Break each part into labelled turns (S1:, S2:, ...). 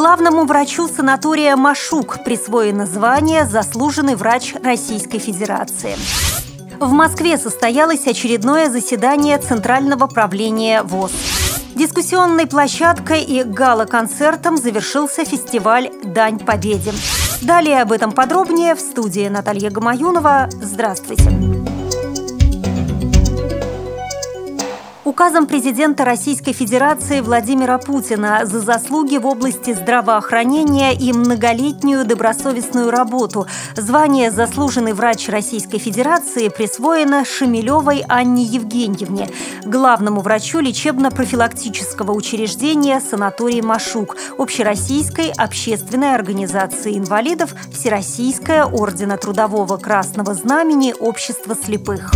S1: Главному врачу санатория «Машук» присвоено звание «Заслуженный врач Российской Федерации». В Москве состоялось очередное заседание Центрального правления ВОЗ. Дискуссионной площадкой и гала-концертом завершился фестиваль «Дань Победе». Далее об этом подробнее в студии Наталья Гамаюнова. Здравствуйте. Указом президента Российской Федерации Владимира Путина за заслуги в области здравоохранения и многолетнюю добросовестную работу звание «Заслуженный врач Российской Федерации» присвоено Шемелевой Анне Евгеньевне, главному врачу лечебно-профилактического учреждения «Санаторий Машук» Общероссийской общественной организации инвалидов Всероссийская Ордена Трудового Красного Знамени Общества слепых.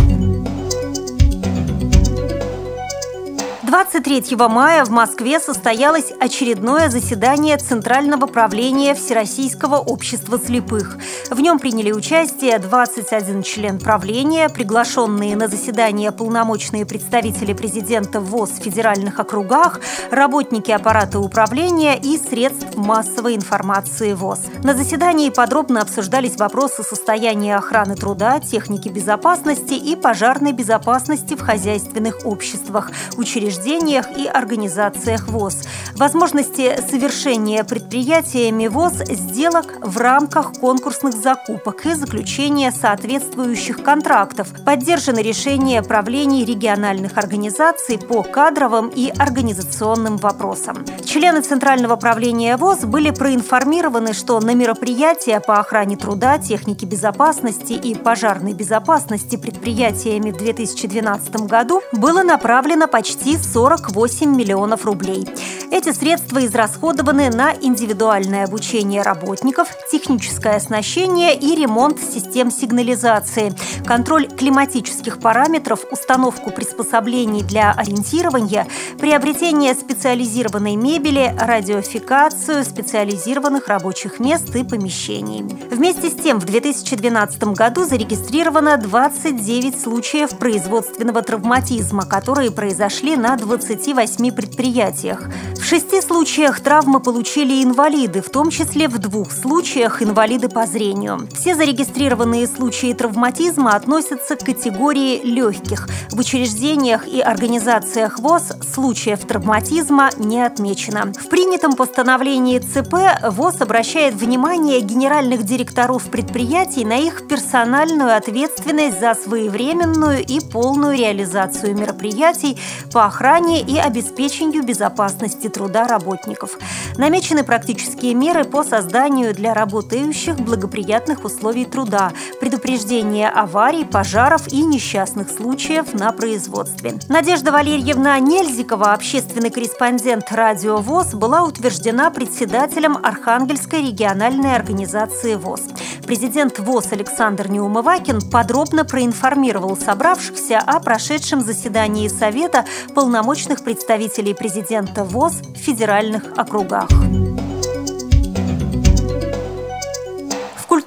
S1: 23 мая в Москве состоялось очередное заседание Центрального правления Всероссийского общества слепых. В нем приняли участие 21 член правления, приглашенные на заседание полномочные представители президента ВОЗ в федеральных округах, работники аппарата управления и средств массовой информации ВОЗ. На заседании подробно обсуждались вопросы состояния охраны труда, техники безопасности и пожарной безопасности в хозяйственных обществах, учреждениях учреждениях и организациях ВОЗ, возможности совершения предприятиями ВОЗ сделок в рамках конкурсных закупок и заключения соответствующих контрактов, поддержаны решения правлений региональных организаций по кадровым и организационным вопросам. Члены Центрального правления ВОЗ были проинформированы, что на мероприятия по охране труда, технике безопасности и пожарной безопасности предприятиями в 2012 году было направлено почти 48 миллионов рублей. Эти средства израсходованы на индивидуальное обучение работников, техническое оснащение и ремонт систем сигнализации, контроль климатических параметров, установку приспособлений для ориентирования, приобретение специализированной мебели, радиофикацию специализированных рабочих мест и помещений. Вместе с тем, в 2012 году зарегистрировано 29 случаев производственного травматизма, которые произошли на 28 предприятиях. В шести случаях травмы получили инвалиды, в том числе в двух случаях инвалиды по зрению. Все зарегистрированные случаи травматизма относятся к категории легких. В учреждениях и организациях ВОЗ случаев травматизма не отмечено. В принятом постановлении ЦП ВОЗ обращает внимание генеральных директоров предприятий на их персональную ответственность за своевременную и полную реализацию мероприятий по охране охране и обеспечению безопасности труда работников. Намечены практические меры по созданию для работающих благоприятных условий труда, предупреждение аварий, пожаров и несчастных случаев на производстве. Надежда Валерьевна Нельзикова, общественный корреспондент «Радио ВОЗ», была утверждена председателем Архангельской региональной организации ВОЗ. Президент ВОЗ Александр Неумывакин подробно проинформировал собравшихся о прошедшем заседании Совета полномочий полномочных представителей президента ВОЗ в федеральных округах.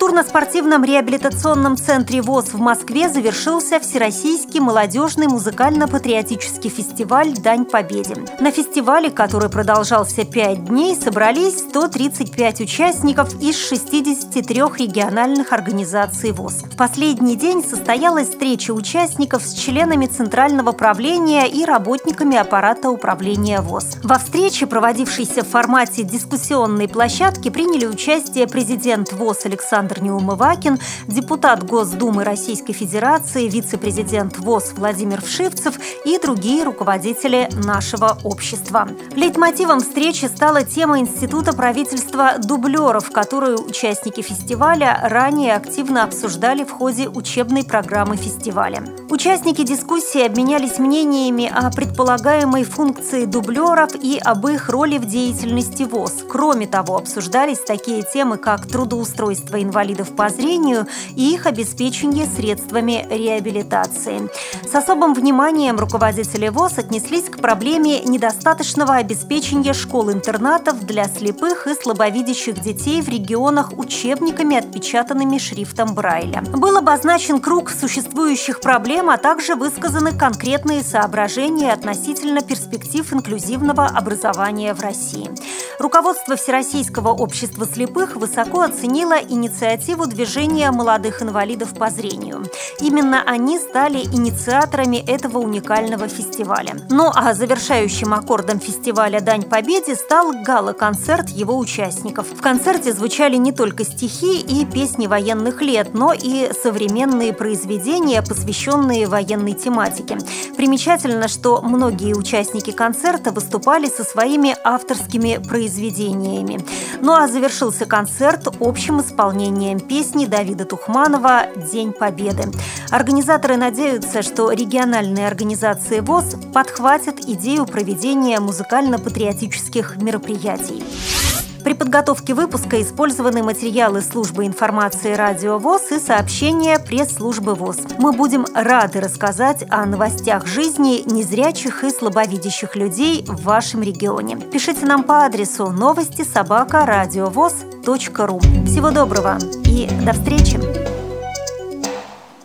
S1: Культурно-спортивном реабилитационном центре ВОЗ в Москве завершился Всероссийский молодежный музыкально-патриотический фестиваль «Дань Победе». На фестивале, который продолжался пять дней, собрались 135 участников из 63 региональных организаций ВОЗ. В последний день состоялась встреча участников с членами Центрального правления и работниками аппарата управления ВОЗ. Во встрече, проводившейся в формате дискуссионной площадки, приняли участие президент ВОЗ Александр Александр Неумывакин, депутат Госдумы Российской Федерации, вице-президент ВОЗ Владимир Вшивцев и другие руководители нашего общества. Лейтмотивом встречи стала тема Института правительства дублеров, которую участники фестиваля ранее активно обсуждали в ходе учебной программы фестиваля. Участники дискуссии обменялись мнениями о предполагаемой функции дублеров и об их роли в деятельности ВОЗ. Кроме того, обсуждались такие темы, как трудоустройство инвалидов, инвалидов по зрению и их обеспечение средствами реабилитации. С особым вниманием руководители ВОЗ отнеслись к проблеме недостаточного обеспечения школ-интернатов для слепых и слабовидящих детей в регионах учебниками, отпечатанными шрифтом Брайля. Был обозначен круг существующих проблем, а также высказаны конкретные соображения относительно перспектив инклюзивного образования в России. Руководство Всероссийского общества слепых высоко оценило инициативу движения молодых инвалидов по зрению. Именно они стали инициаторами этого уникального фестиваля. Ну а завершающим аккордом фестиваля «Дань Победе» стал гала-концерт его участников. В концерте звучали не только стихи и песни военных лет, но и современные произведения, посвященные военной тематике. Примечательно, что многие участники концерта выступали со своими авторскими произведениями. Ну а завершился концерт общим исполнением песни Давида Тухманова «День Победы». Организаторы надеются, что региональные организации ВОЗ подхватят идею проведения музыкально-патриотических мероприятий. При подготовке выпуска использованы материалы службы информации Радио ВОЗ и сообщения пресс-службы ВОЗ. Мы будем рады рассказать о новостях жизни незрячих и слабовидящих людей в вашем регионе. Пишите нам по адресу новости собака ру. Всего доброго и до встречи!